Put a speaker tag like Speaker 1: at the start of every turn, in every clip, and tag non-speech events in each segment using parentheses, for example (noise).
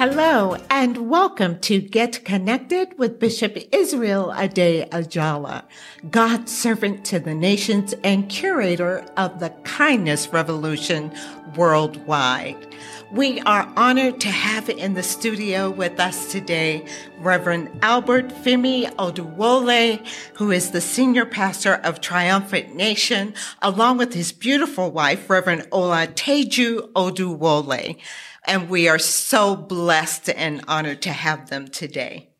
Speaker 1: Hello and welcome to Get Connected with Bishop Israel Ade Ajala, God's servant to the nations and curator of the Kindness Revolution worldwide. We are honored to have in the studio with us today Reverend Albert Femi Oduwole, who is the senior pastor of Triumphant Nation, along with his beautiful wife, Reverend Ola Teju Oduwole and we are so blessed and honored to have them today.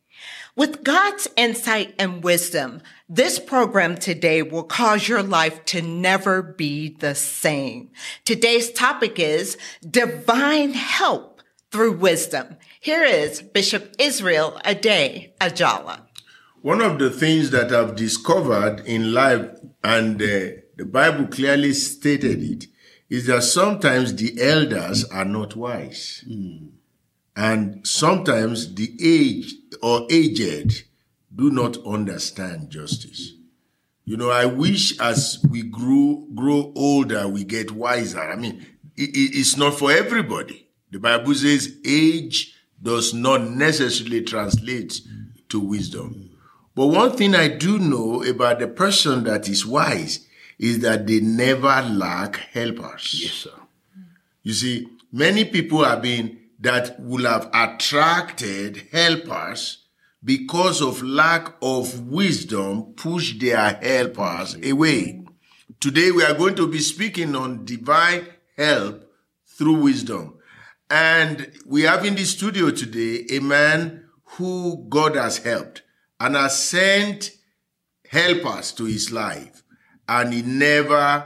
Speaker 1: With God's insight and wisdom, this program today will cause your life to never be the same. Today's topic is divine help through wisdom. Here is Bishop Israel Ade Ajala.
Speaker 2: One of the things that I've discovered in life, and uh, the Bible clearly stated it, is that sometimes the elders are not wise. Mm. And sometimes the aged or aged do not understand justice. You know, I wish as we grow grow older, we get wiser. I mean, it, it's not for everybody. The Bible says age does not necessarily translate to wisdom. But one thing I do know about the person that is wise is that they never lack helpers.
Speaker 3: Yes, sir.
Speaker 2: You see, many people have been that will have attracted helpers because of lack of wisdom push their helpers away. Today we are going to be speaking on divine help through wisdom. And we have in the studio today a man who God has helped and has sent helpers to his life and he never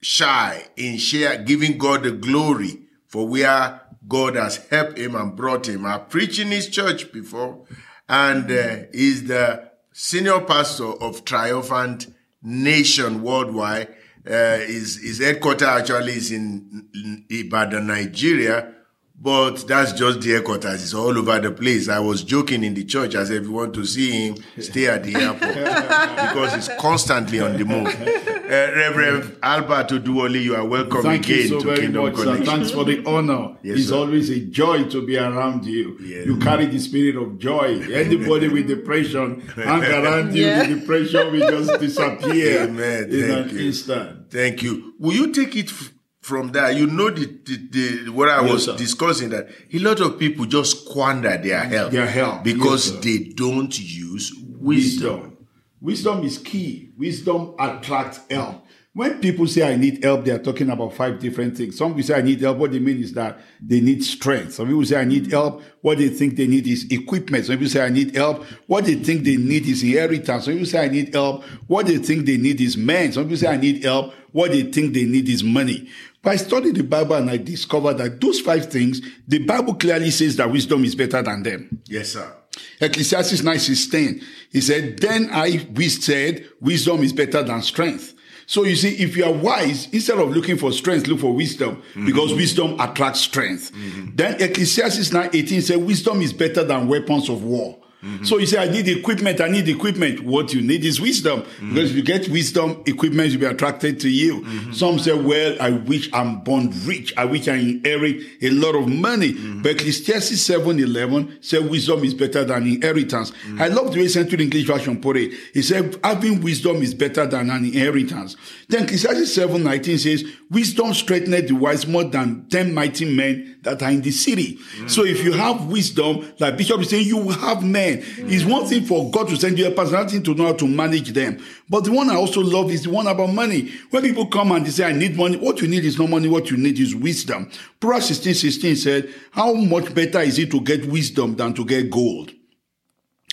Speaker 2: shy in share giving God the glory for where God has helped him and brought him. I preached in his church before, and uh, he's the senior pastor of Triumphant Nation Worldwide. Uh, his, his headquarters actually is in, in Ibadan, Nigeria, but that's just the headquarters. It's all over the place. I was joking in the church as if you want to see him, stay at the airport (laughs) because he's constantly on the move. Uh, Reverend Albert Oduwole, you are welcome
Speaker 3: Thank
Speaker 2: again
Speaker 3: you so
Speaker 2: to
Speaker 3: very
Speaker 2: Kingdom
Speaker 3: much,
Speaker 2: Connection.
Speaker 3: Sir. Thanks for the honor. (laughs)
Speaker 2: Yes,
Speaker 3: it's
Speaker 2: sir.
Speaker 3: always a joy to be around you.
Speaker 2: Yes.
Speaker 3: You carry the spirit of joy. Anybody with depression, (laughs) hang around you,
Speaker 1: Yeah.
Speaker 3: the depression will just disappear
Speaker 2: Amen.
Speaker 3: in
Speaker 2: Thank
Speaker 3: an
Speaker 2: you.
Speaker 3: instant.
Speaker 2: Thank you. Will you take it f- from that, You know the, the, the what I
Speaker 3: Yes,
Speaker 2: was
Speaker 3: sir.
Speaker 2: discussing that a lot of people just squander their help,
Speaker 3: Their help,
Speaker 2: because
Speaker 3: yes,
Speaker 2: they don't use wisdom.
Speaker 3: Wisdom is key. Wisdom attracts help. When people say I need help, they are talking about five different things. Some people say I need help. What they mean is that they need strength. Some people say I need help. What they think they need is equipment. Some people say I need help. What they think they need is inheritance. Some people say I need help. What they think they need is men. Some people say I need help. What they think they need is money. But I studied the Bible and I discovered that those five things, the Bible clearly says that wisdom is better than them.
Speaker 2: Yes, sir.
Speaker 3: Ecclesiastes 9 16. He said, Then I we said, wisdom is better than strength. So you see, if you are wise, instead of looking for strength, look for wisdom mm-hmm. because wisdom attracts strength. Mm-hmm. Then Ecclesiastes 9 18 said, Wisdom is better than weapons of war. Mm-hmm. So you say, I need equipment, I need equipment. What you need is wisdom. Mm-hmm. Because if you get wisdom, equipment will be attracted to you. Mm-hmm. Some say, Well, I wish I'm born rich. I wish I inherit a lot of money. But Ecclesiastes 7 11 said, Wisdom is better than inheritance. I love the way Central English Version put it. He said, Having wisdom is better than an inheritance. Then Ecclesiastes 7 19 says, Wisdom strengthened the wise more than 10 mighty men that are in the city. So if you have wisdom, like Bishop is saying, you will have men. It's one thing for God to send you a person, another thing to know how to manage them. But the one I also love is the one about money. When people come and they say, I need money, what you need is not money, what you need is wisdom. Proverbs 16 16 said, How much better is it to get wisdom than to get gold?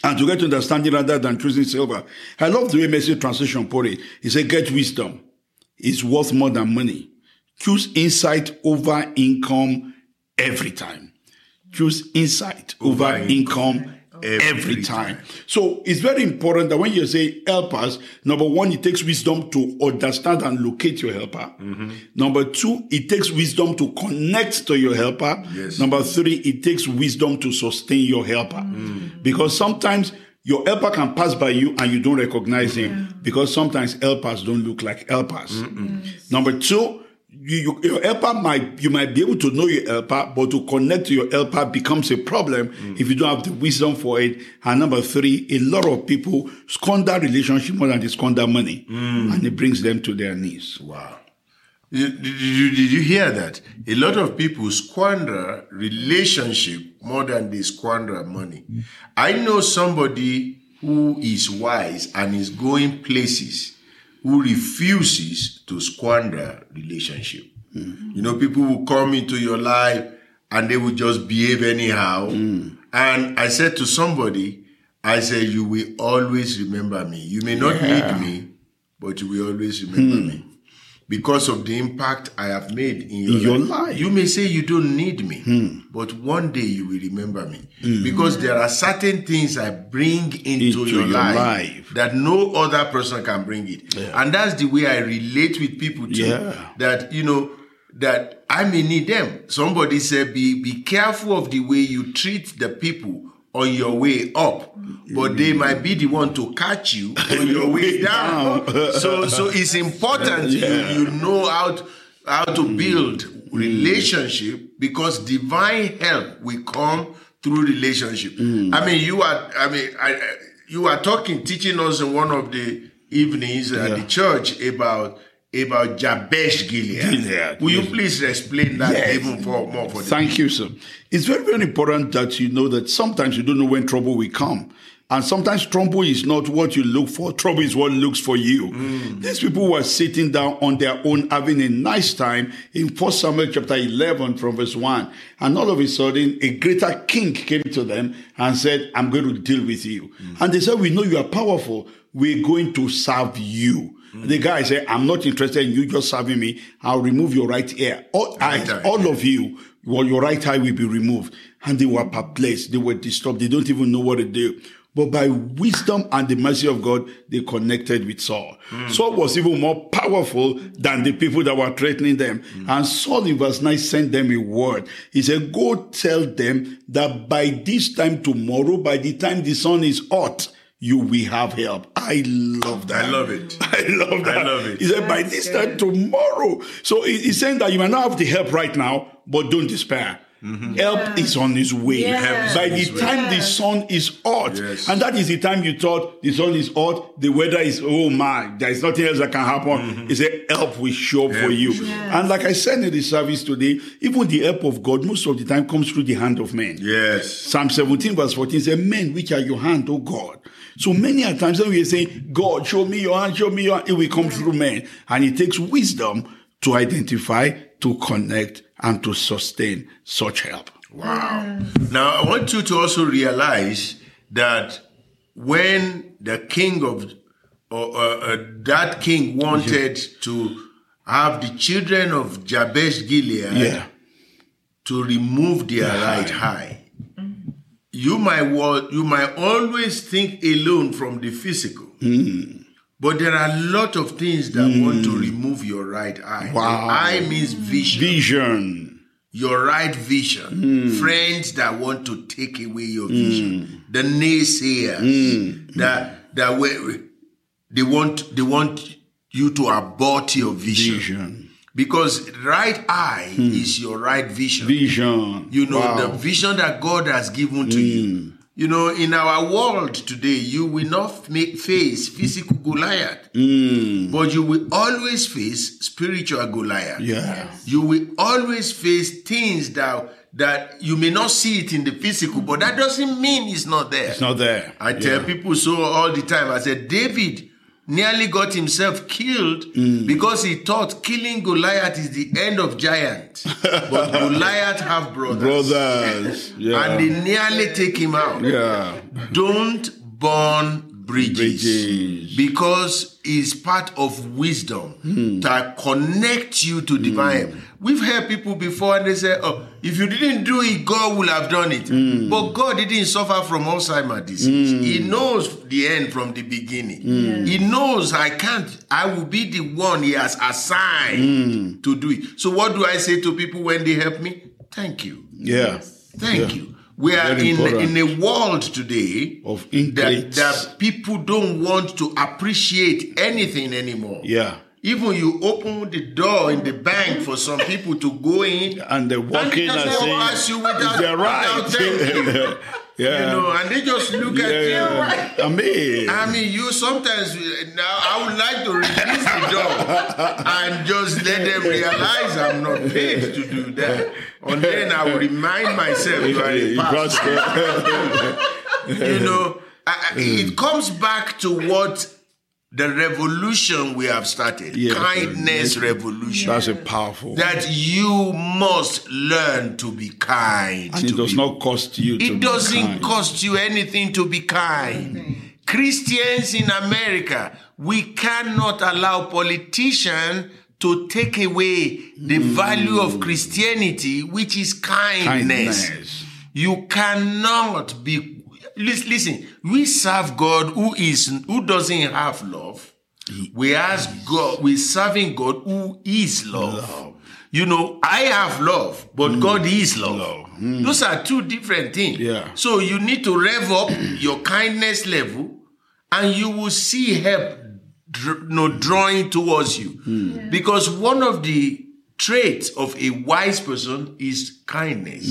Speaker 3: And to get understanding rather than choosing silver. I love the way message translation put it. He said, Get wisdom. It's worth more than money. Choose insight over income every time. Choose insight over,
Speaker 2: Over
Speaker 3: income every,
Speaker 2: every
Speaker 3: time.
Speaker 2: time.
Speaker 3: So it's very important that when you say help us, number one, it takes wisdom to understand and locate your helper.
Speaker 2: Mm-hmm.
Speaker 3: Number two, it takes wisdom to connect to your helper.
Speaker 2: Yes.
Speaker 3: Number three, it takes wisdom to sustain your helper.
Speaker 2: Mm.
Speaker 3: Because sometimes your helper can pass by you and you don't recognize him because sometimes helpers don't look like helpers. Number two, you, you, your helper might you might be able to know your helper, but to connect to your helper becomes a problem mm. if you don't have the wisdom for it. And number three, a lot of people squander relationship more than they squander money, mm. and it brings them to their knees.
Speaker 2: Wow. Did, did, you, did you hear that? A lot of people squander relationship more than they squander money. I know somebody who is wise and is going places who refuses to squander relationship. You know, people will come into your life and they will just behave anyhow. And I said to somebody, I said, you will always remember me. You may not need me, but you will always remember hmm. me because of the impact I have made in your,
Speaker 3: In your life.
Speaker 2: You may say you don't need me, hmm. but one day you will remember me hmm. because there are certain things I bring into,
Speaker 3: Into
Speaker 2: your,
Speaker 3: your
Speaker 2: life,
Speaker 3: life.
Speaker 2: that no other person can bring it. And that's the way I relate with people too.
Speaker 3: Yeah.
Speaker 2: That, you know, that I may need them. Somebody said, be, be careful of the way you treat the people on your way up, but they mm. might be the one to catch you (laughs) on your way down. so, so it's important you, you know how to, how to mm. build mm. relationship because divine help will come through relationship. I mean, you are, I mean, I, I- you are talking, teaching us in one of the evenings at the church about about Jabesh Gilead.
Speaker 3: Gilead,
Speaker 2: Will
Speaker 3: yes.
Speaker 2: you please explain that
Speaker 3: Yes.
Speaker 2: even for more for the
Speaker 3: Thank you, sir. It's very, very important that you know that sometimes you don't know when trouble will come. And sometimes trouble is not what you look for. (laughs) Trouble is what looks for you. Mm. These people were sitting down on their own, having a nice time in 1 Samuel chapter 11 from verse 1. And all of a sudden, a greater king came to them and said, I'm going to deal with you. Mm. And they said, we know you are powerful. We're going to serve you. The guy said, I'm not interested in you just serving me. I'll remove your right ear. All, eyes,
Speaker 2: eye,
Speaker 3: all of you, well, your right eye will be removed. And they were perplexed. They were disturbed. They don't even know what to do. But by wisdom and the mercy of God, they connected with Saul. Hmm. Saul was even more powerful than the people that were threatening them. Hmm. And Saul in verse 9 sent them a word. He said, go tell them that by this time tomorrow, by the time the sun is hot, you will have help. I love that.
Speaker 2: I love it. (laughs)
Speaker 3: I love that.
Speaker 2: I love it.
Speaker 3: He said, by this time tomorrow. So he's saying that you might not have the help right now, but don't despair. Mm-hmm. Help is on its way.
Speaker 1: Yes.
Speaker 3: By the
Speaker 2: way.
Speaker 3: time the sun is hot,
Speaker 2: Yes.
Speaker 3: and that is the time you thought the sun is hot, the weather is, oh my, there is nothing else that can happen. Mm-hmm. He said, help will show up for you.
Speaker 2: will show
Speaker 3: And like I said in the service today, even the help of God most of the time comes through the hand of men.
Speaker 2: Yes.
Speaker 3: Psalm 17 verse 14 says, Men, which are your hand, O God. So many a times when we say, God, show me your hand, show me your hand, it will come through men. And it takes wisdom to identify, to connect, and to sustain such help.
Speaker 2: Wow. Now, I want you to also realize that when the king of or uh, uh, that king wanted to have the children of Jabesh Gilead
Speaker 3: Yeah.
Speaker 2: to remove their right eye, you might you might always think alone from the physical. Hmm. But there are a lot of things that hmm. want to remove your right eye. The
Speaker 3: Wow.
Speaker 2: eye means vision
Speaker 3: Vision.
Speaker 2: your right vision, hmm. friends that want to take away your vision, the naysayers that that way they want they want you to abort your vision,
Speaker 3: Vision.
Speaker 2: Because right eye hmm. is your right vision.
Speaker 3: Vision.
Speaker 2: You know
Speaker 3: Wow.
Speaker 2: the vision that God has given to you. Hmm. You know, in our world today, you will not make face physical Goliath, hmm. but you will always face spiritual Goliath.
Speaker 3: Yeah.
Speaker 2: You will always face things that that you may not see it in the physical, but that doesn't mean it's not there.
Speaker 3: It's not there.
Speaker 2: I tell people so all the time. I said David nearly got himself killed mm. because he thought killing Goliath is the end of giant. (laughs) but Goliath have brothers.
Speaker 3: Brothers. Yeah.
Speaker 2: And they nearly take him out.
Speaker 3: yeah.
Speaker 2: Don't burn bridges,
Speaker 3: Bridges.
Speaker 2: because it's part of wisdom hmm. that connects you to divine. Hmm. help. We've heard people before and they say, "Oh, if you didn't do it, God will have done it." Hmm. But God didn't suffer from Alzheimer's disease. Hmm. He knows the end from the beginning. Hmm. He knows I can't. I will be the one He has assigned to do it. So, what do I say to people when they help me? Thank you.
Speaker 3: Yeah.
Speaker 2: Thank
Speaker 3: Yeah.
Speaker 2: you. We are
Speaker 3: Very
Speaker 2: in,
Speaker 3: important.
Speaker 2: in a world today
Speaker 3: Of
Speaker 2: that, that people don't want to appreciate anything anymore.
Speaker 3: Yeah.
Speaker 2: Even you open the door in the bank for some people to go in,
Speaker 3: And they walk
Speaker 2: And
Speaker 3: in and say,
Speaker 2: you without-
Speaker 3: "Is that
Speaker 2: without thanking
Speaker 3: right?" (laughs) yeah.
Speaker 2: you know, and they just look at you.
Speaker 3: yeah. I mean,
Speaker 2: I mean, you sometimes now I would like to release the door and just let them realize I'm not paid to do that. And then I will remind myself you are a
Speaker 3: you
Speaker 2: pastor. (laughs) you know, I, I- it comes back to what the revolution we have started,
Speaker 3: Yeah.
Speaker 2: kindness revolution.
Speaker 3: that's a powerful.
Speaker 2: That you must learn to be kind.
Speaker 3: and it does
Speaker 2: be
Speaker 3: not cost you.
Speaker 2: it
Speaker 3: be
Speaker 2: doesn't
Speaker 3: kind.
Speaker 2: cost you anything to be kind. Christians in America, we cannot allow politicians to take away the mm. value of Christianity, which is kindness.
Speaker 3: Kindness.
Speaker 2: You cannot be. Lis- Listen, we serve God who is who doesn't have love. We ask God. We're serving God who is love. You know, I have love, but God is love. Those are two different things.
Speaker 3: Yeah.
Speaker 2: So you need to rev up (clears throat) your kindness level, and you will see help, dr- you know, drawing towards you. Because one of the traits of a wise person is kindness.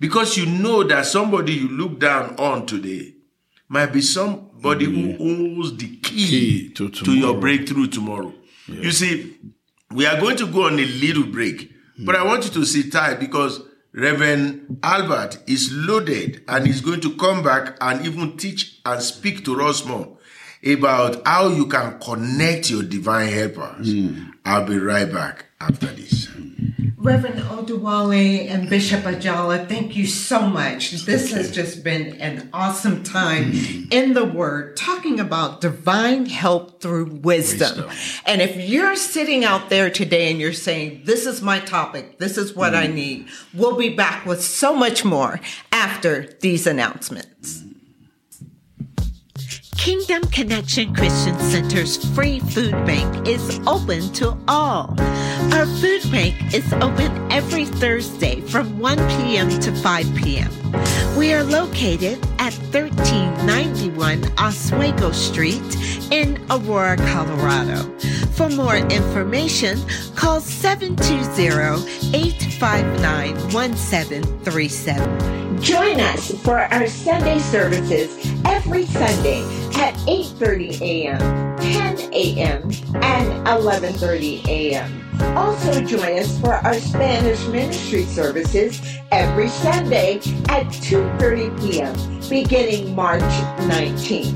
Speaker 2: Because you know that somebody you look down on today might be somebody who holds the key,
Speaker 3: Key to
Speaker 2: to your breakthrough tomorrow. You see, we are going to go on a little break, but I want you to sit tight because Reverend Albert is loaded and he's going to come back and even teach and speak to us more about how you can connect your divine helpers. Hmm. I'll be right back after this.
Speaker 1: Reverend Oduwole and Bishop Ajala, thank you so much. This has just been an awesome time in the Word, talking about divine help through wisdom.
Speaker 2: Wisdom.
Speaker 1: And if you're sitting out there today and you're saying, This is my topic, this is what I mm. need, we'll be back with so much more after these announcements. Kingdom Connection Christian Center's free food bank is open to all. Our food bank is open every Thursday from 1 p.m. to 5 p.m. We are located at 1391 Oswego Street in Aurora, Colorado. For more information, call 720-859-1737. Join us for our Sunday services every Sunday at 8:30 a.m., 10 a.m., and 11:30 a.m. Also join us for our Spanish ministry services every Sunday at 2:30 p.m. beginning March 19th.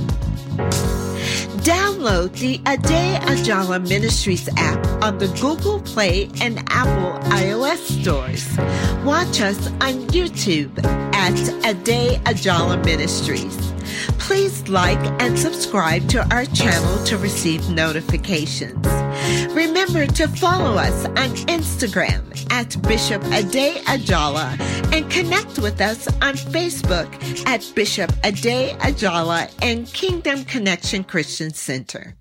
Speaker 1: Download the Ade Ajala Ministries app on the Google Play and Apple iOS stores. Watch us on YouTube at Ade Ajala Ministries. Please like and subscribe to our channel to receive notifications. Remember to follow us on Instagram at Bishop Ade Ajala and connect with us on Facebook at Bishop Ade Ajala and Kingdom Connection Christian Center.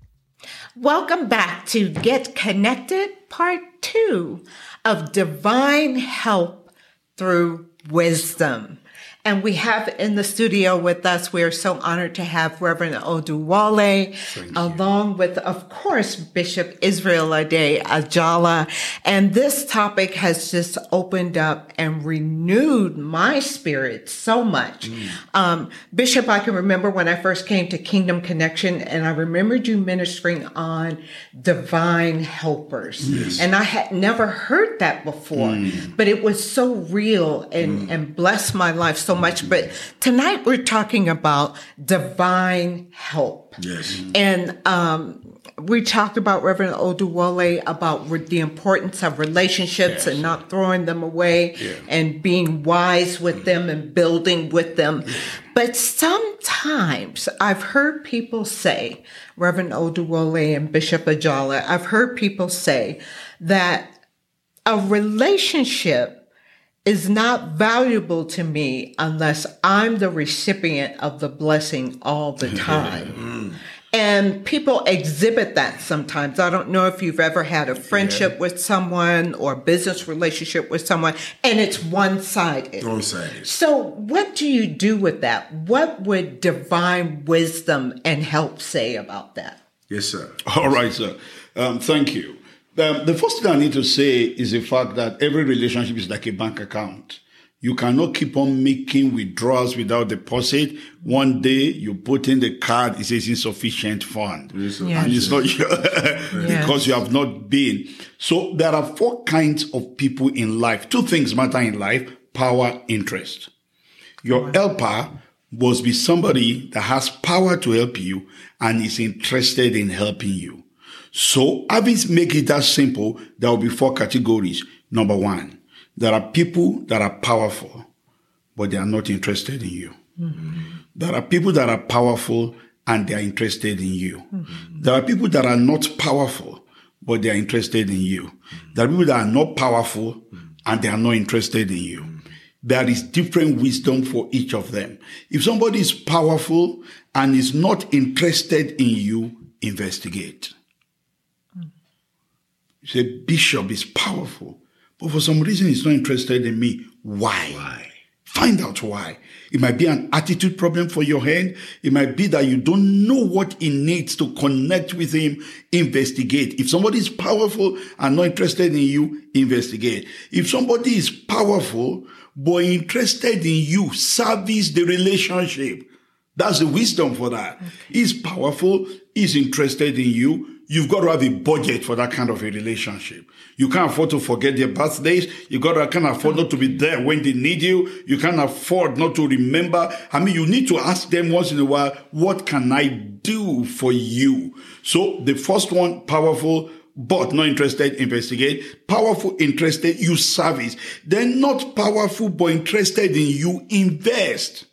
Speaker 1: Welcome back to Get Connected, part two of Divine Help Through Wisdom. And we have in the studio with us, we are so honored to have Reverend Oduwole, along with, of course, Bishop Israel Ade Ajala. And this topic has just opened up and renewed my spirit so much. Mm. Um, Bishop, I can remember when I first came to Kingdom Connection, and I remembered you ministering on divine helpers. And I had never heard that before, mm. but it was so real and, mm. and blessed my life so so much. But tonight we're talking about divine help.
Speaker 2: Yes.
Speaker 1: And um, we talked about Reverend Oduwole about re- the importance of relationships and not throwing them away and being wise with them and building with them. But sometimes I've heard people say, Reverend Oduwole and Bishop Ajala, I've heard people say that a relationship is not valuable to me unless I'm the recipient of the blessing all the (laughs) time. And people exhibit that sometimes. I don't know if you've ever had a friendship with someone or a business relationship with someone and it's one sided.
Speaker 2: One sided.
Speaker 1: So, what do you do with that? What would divine wisdom and help say about that?
Speaker 2: Yes, sir.
Speaker 3: All right, sir. Um, thank you. Um, the first thing I need to say is the fact that every relationship is like a bank account. You cannot keep on making withdrawals without deposit. One day you put in the card, it says insufficient fund.
Speaker 1: Yes,
Speaker 3: And it's not your, (laughs) because you have not been. So there are four kinds of people in life. Two things matter in life power, interest. Your helper must be somebody that has power to help you and is interested in helping you. So having make it that simple, there will be four categories. Number one, there are people that are powerful, but they are not interested in you. Mm-hmm. There are people that are powerful and they are interested in you. Mm-hmm. There are people that are not powerful, but they are interested in you. Mm-hmm. There are people that are not powerful and they are not interested in you. There is different wisdom for each of them. If somebody is powerful and is not interested in you, investigate. You say, Bishop is powerful, but for some reason he's not interested in me. Why?
Speaker 2: Why?
Speaker 3: Find out why. It might be an attitude problem for your hand. It might be that you don't know what he needs to connect with him. Investigate. If somebody is powerful and not interested in you, investigate. If somebody is powerful but interested in you, service the relationship. That's the wisdom for that. He's powerful. He's interested in you. You've got to have a budget for that kind of a relationship. You can't afford to forget their birthdays. You got to can't afford not to be there when they need you. You can't afford not to remember. I mean, you need to ask them once in a while, what can I do for you? So the first one, powerful, but not interested, investigate. Powerful, interested, you service. Then not powerful, but interested in you, invest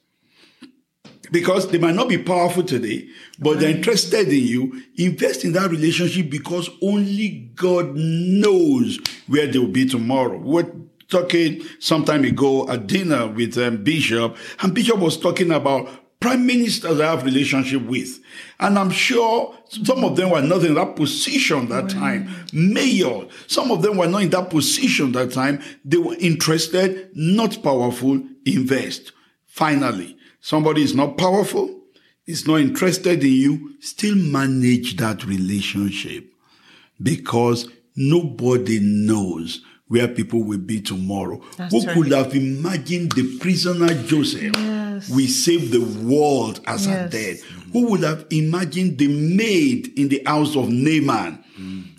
Speaker 3: because they might not be powerful today, but they're interested in you. Invest in that relationship because only God knows where they will be tomorrow. We're talking some time ago at dinner with um, Bishop, and Bishop was talking about prime ministers I have relationship with. And I'm sure some of them were not in that position that time. Mayor, some of them were not in that position that time. They were interested, not powerful, invest. Finally, somebody is not powerful, is not interested in you, still manage that relationship because nobody knows where people will be tomorrow.
Speaker 1: That's
Speaker 3: Who
Speaker 1: right.
Speaker 3: could have imagined the prisoner Joseph?
Speaker 1: Yes.
Speaker 3: We saved the world as a
Speaker 1: Yes.
Speaker 3: dead. Who would have imagined the maid in the house of Naaman?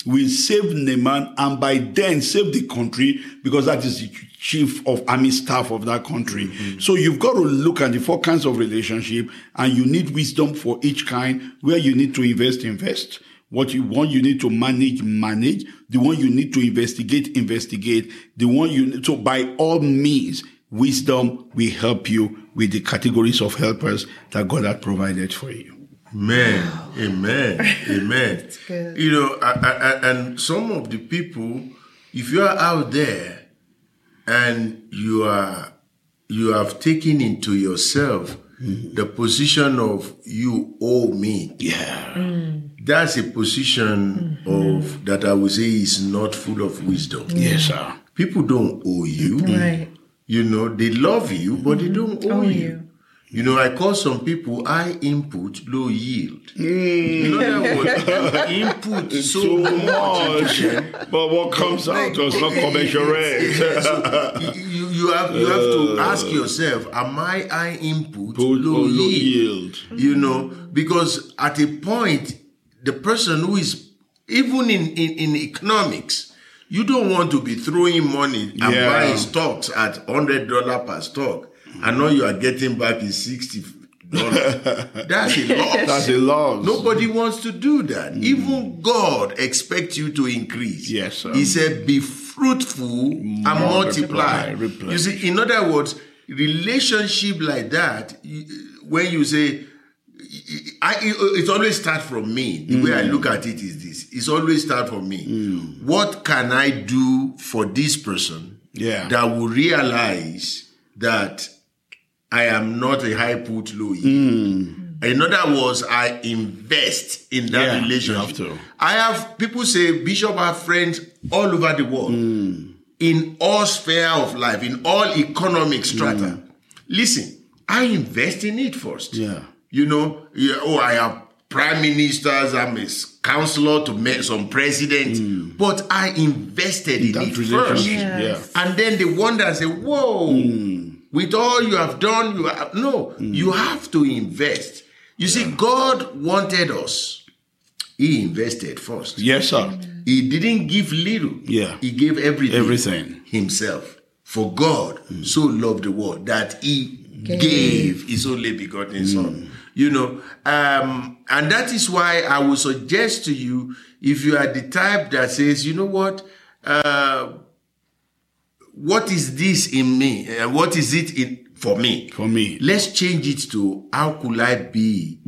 Speaker 3: will save Naaman and by then save the country because that is the chief of army staff of that country. Mm-hmm. So you've got to look at the four kinds of relationship and you need wisdom for each kind where you need to invest, invest. What you want, you need to manage, manage. The one you need to investigate, investigate. The one you, need to, by all means, wisdom will help you with the categories of helpers that God had provided for you.
Speaker 2: Amen. Amen. (laughs) Amen. You know, I, I, I- and some of the people, if you are out there and you are you have taken into yourself mm-hmm. the position of you owe me.
Speaker 3: Yeah. Mm.
Speaker 2: That's a position mm-hmm. of that I would say is not full of wisdom.
Speaker 3: Yes, sir.
Speaker 2: People don't owe you.
Speaker 1: Right.
Speaker 2: You know, they love you, but they mm-hmm. don't owe
Speaker 1: Owe
Speaker 2: you.
Speaker 1: you.
Speaker 2: You know, I call some people high input, low yield. In other words, input so,
Speaker 3: So
Speaker 2: much
Speaker 3: much,
Speaker 2: into them.
Speaker 3: but what comes out does not commensurate. (laughs)
Speaker 2: So you, you, you have you have to uh. ask yourself, am I high input,
Speaker 3: Low
Speaker 2: low, yield?
Speaker 3: yield.
Speaker 2: You know, because at a point, the person who is even in, in, in economics, you don't want to be throwing money and
Speaker 3: Yeah.
Speaker 2: buying stocks at hundred dollar per stock and all you are getting back is sixty. (laughs) That's a loss.
Speaker 3: That's a loss.
Speaker 2: Nobody wants to do that. Mm. Even God expects you to increase.
Speaker 3: Yes, sir.
Speaker 2: He said, "Be fruitful and multiply."
Speaker 3: replenish.
Speaker 2: You see, in other words, relationship like that, when you say, I, it, always starts from me. The way I mm. look at it is this: it's always start from me. Mm. What can I do for this person
Speaker 3: Yeah.
Speaker 2: that will realize that I am not a high put low yield? Mm. In other words, I invest in that
Speaker 3: Yeah, you have to.
Speaker 2: I have people say Bishop have friends all over the world in all sphere of life, in all economic strata. Listen, I invest in it first.
Speaker 3: Yeah.
Speaker 2: You know, yeah, oh, I have prime ministers, I'm a counselor to make some president, hmm. but I invested in,
Speaker 3: That
Speaker 2: it first.
Speaker 1: Yes.
Speaker 3: Yeah.
Speaker 2: And then they wonder and say, whoa, hmm. with all you have done, you have, no, hmm. you have to invest. You see, God wanted us. He invested first.
Speaker 3: Yes, sir.
Speaker 2: He didn't give little.
Speaker 3: Yeah.
Speaker 2: He gave everything.
Speaker 3: Everything.
Speaker 2: Himself. For God so loved the world that he gave, his only begotten son. You know, um, and that is why I would suggest to you, if you are the type that says, you know what, uh, what is this in me? Uh, what is it in for me?
Speaker 3: For me.
Speaker 2: Let's change it to how could I be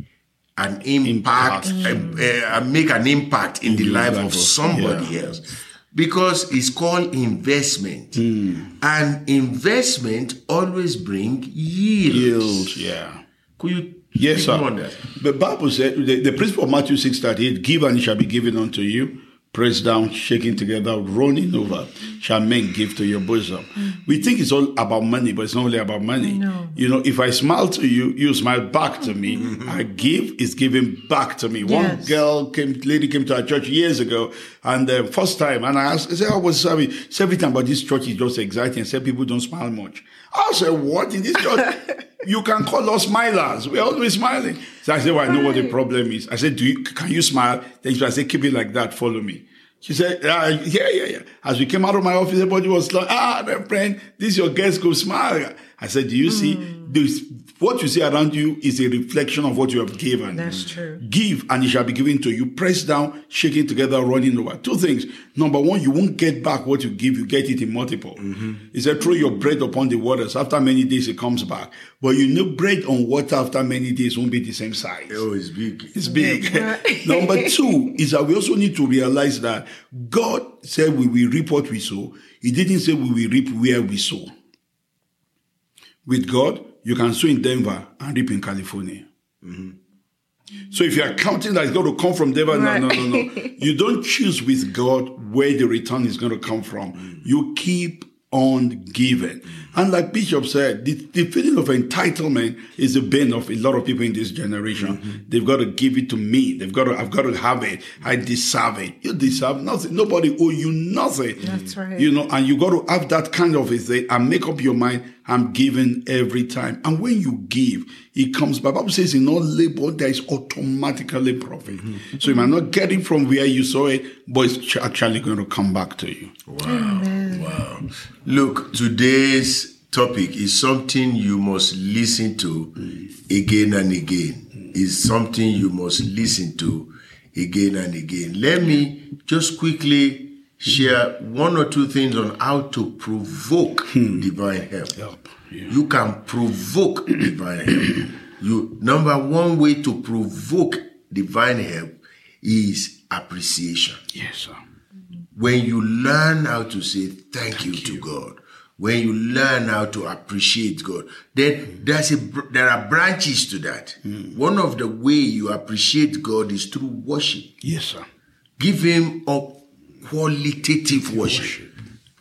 Speaker 2: an impact,
Speaker 3: Impact.
Speaker 2: uh, uh, make an impact in the life
Speaker 3: life
Speaker 2: of
Speaker 3: of-
Speaker 2: somebody
Speaker 3: yeah.
Speaker 2: else. Because it's called investment.
Speaker 3: Hmm.
Speaker 2: And investment always bring yield.
Speaker 3: Yield. Yeah.
Speaker 2: Could you
Speaker 3: Yes, sir.
Speaker 2: on that?
Speaker 3: The Bible said the, the principle of Matthew six thirty eight: Give and it shall be given unto you. Pressed down, shaking together, running over, shall men give to your bosom. We think it's all about money, but it's not only about money.
Speaker 1: No.
Speaker 3: You know, if I smile to you, you smile back to me. (laughs) I give is given back to me. One girl came, lady came to our church years ago, and the first time, and I asked, I said, I was sorry. Said every time, but this church is just exciting. I said people don't smile much. I said, what in this church? (laughs) you can call us smilers. We're always smiling. So I said, well, I know what the problem is. I said, do you, can you smile? Then she said, keep it like that. Follow me. She said, uh, yeah, yeah, yeah. As we came out of my office, everybody was like, ah, my friend, this is your guest, go smile. I said, do you see mm. this? What you see around you is a reflection of what you have given.
Speaker 1: That's true.
Speaker 3: Give and it shall be given to you. Press down, shaking together, running over. Two things. Number one, you won't get back what you give. You get it in multiple. Mm-hmm. He said, throw your bread upon the waters. After many days, it comes back. But you know, bread on water after many days won't be the same size.
Speaker 2: Oh, it's big.
Speaker 3: It's big. (laughs) Number two is that we also need to realize that God said we will reap what we sow. He didn't say we will reap where we sow. With God, you can sow in Denver and reap in California. So if you are counting that it's going to come from Denver, no, no, no, no. (laughs) You don't choose with God where the return is going to come from. Mm. You keep on giving. Mm. And like Bishop said, the, the feeling of entitlement is the bane of a lot of people in this generation. Mm-hmm. They've got to give it to me. They've got to, I've got to have it. I mm. deserve it. You deserve nothing. Nobody owe you nothing.
Speaker 1: That's right.
Speaker 3: You know, and you got to have that kind of a thing and make up your mind. I'm giving every time. And when you give, it comes back. Bible says in all labor, there is automatically profit. Mm-hmm. So you might not get it from where you saw it, but it's ch- actually going to come back to you.
Speaker 2: Wow. Wow. Look, today's topic is something you must listen to again and again. Is something you must listen to again and again. Let me just quickly share one or two things on how to provoke hmm. divine help.
Speaker 3: Help, yeah.
Speaker 2: You can provoke (clears throat) divine help. You number one way to provoke divine help is appreciation
Speaker 3: Yes, sir.
Speaker 2: when you learn how to say thank, you, to God, when you learn how to appreciate God, then there's a there are branches to that. Hmm. One of the way you appreciate God is through worship.
Speaker 3: Yes, sir.
Speaker 2: Give Him a qualitative worship.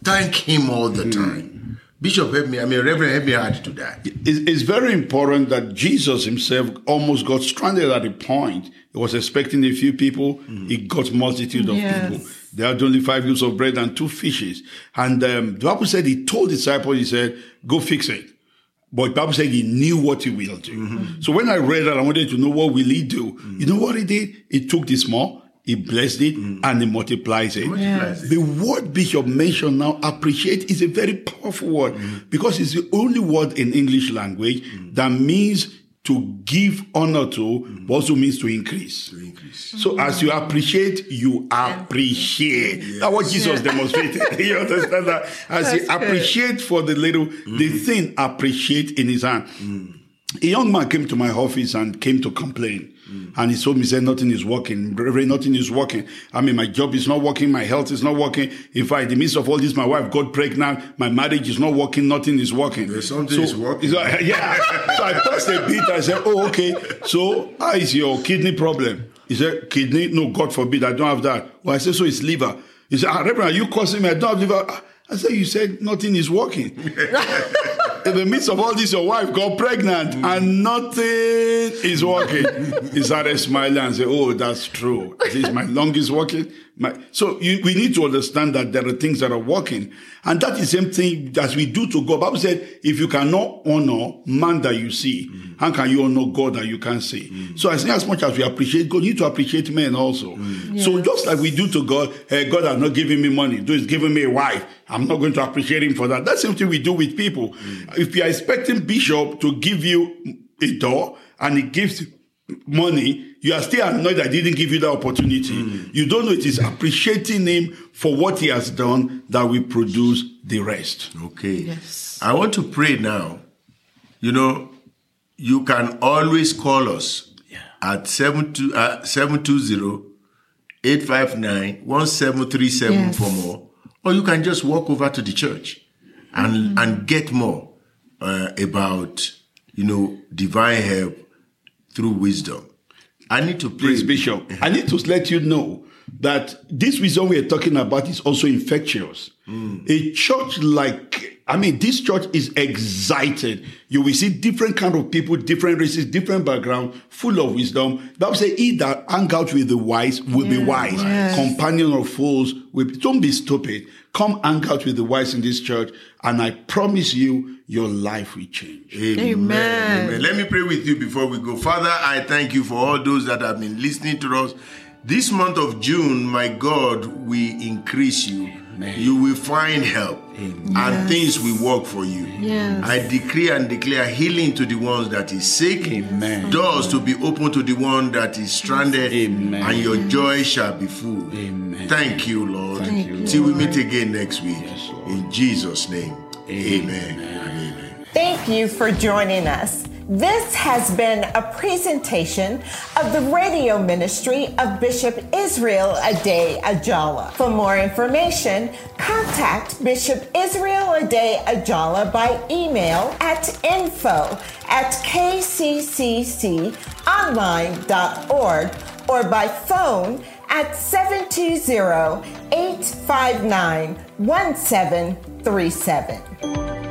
Speaker 2: Thank Him all the hmm. time. Bishop, help me. I mean, Reverend, help me add to that.
Speaker 3: It's, it's very important that Jesus himself almost got stranded at a point. He was expecting a few people. Hmm. He got multitude of
Speaker 1: Yes.
Speaker 3: people. They had only five loaves of bread and two fishes. And um, the Bible said he told the disciples, he said, go fix it. But the Bible said he knew what he will do. Mm-hmm. So when I read that, I wanted to know what will he do. Mm. You know what he did? He took the small, he blessed it, mm. and he multiplies it.
Speaker 2: Multiplies it.
Speaker 3: The word Bishop mentioned now, appreciate, is a very powerful word mm. because it's the only word in English language mm. that means to give honor to, but also means to increase.
Speaker 2: To increase.
Speaker 3: So as you appreciate, you appreciate. That's what Jesus demonstrated. (laughs) you understand that? As
Speaker 1: That's
Speaker 3: you
Speaker 1: good.
Speaker 3: appreciate for the little, the thing appreciate in his hand. A young man came to my office and came to complain. And he told me, he said, nothing is working. Reverend, nothing is working. I mean, my job is not working. My health is not working. In fact, in the midst of all this, my wife got pregnant. My marriage is not working. Nothing is working.
Speaker 2: There's something is working.
Speaker 3: so- (laughs) yeah. so I pressed a bit. I said, oh, okay. So how is your kidney problem? He said, kidney? No, God forbid. I don't have that. Well, I said, so it's liver. He said, ah, Reverend, are you causing me? I don't have liver. Ah, I said, you said nothing is working. (laughs) (laughs) In the midst of all this, your wife got pregnant mm. and nothing is working. (laughs) he started smiling and said, Oh, that's true. This Is my lung is working? My, so you, we need to understand that there are things that are working. And that is the same thing as we do to God. Bible said, if you cannot honor man that you see, how can you honor God that you can't see? So I think as much as we appreciate God, you need to appreciate men also. So just like we do to God, hey, God has not given me money, though he's giving me a wife. I'm not going to appreciate him for that. That's the same thing we do with people. If you are expecting Bishop to give you a door and he gives money, you are still annoyed that he didn't give you the opportunity. You don't know it is appreciating him for what he has done that will produce the rest.
Speaker 2: Okay.
Speaker 1: Yes.
Speaker 2: I want to pray now. You know, you can always call us at 72, uh, 720 859 1737
Speaker 1: Yes.
Speaker 2: for more. Or you can just walk over to the church and, and get more uh, about, you know, divine help through wisdom. I need to pray.
Speaker 3: Please, Bishop, I need to let you know that this wisdom we are talking about is also infectious. A church like, I mean, this church is excited. You will see different kind of people, different races, different background, full of wisdom. Bible say, he that hang out with the wise will be wise.
Speaker 1: Yes.
Speaker 3: Companion of fools will be, don't be stupid. Come hang out with the wise in this church. And I promise you, your life will change.
Speaker 1: Amen.
Speaker 2: Amen. Let me pray with you before we go. Father, I thank you for all those that have been listening to us. This month of June, my God, we increase you. You will find help and things will work for you.
Speaker 1: Yes.
Speaker 2: I decree and declare healing to the ones that is sick,
Speaker 3: Amen.
Speaker 2: doors to be open to the one that is stranded,
Speaker 3: Amen.
Speaker 2: and your joy shall be full.
Speaker 3: Amen.
Speaker 2: Thank you, Lord.
Speaker 3: Thank you,
Speaker 2: Till we meet again next week.
Speaker 3: Lord.
Speaker 2: In Jesus' name, amen. and amen.
Speaker 1: Thank you for joining us. This has been a presentation of the radio ministry of Bishop Israel Ade Ajala. For more information, contact Bishop Israel Ade Ajala by email at info at kccconline.org or by phone at 720 859 1737.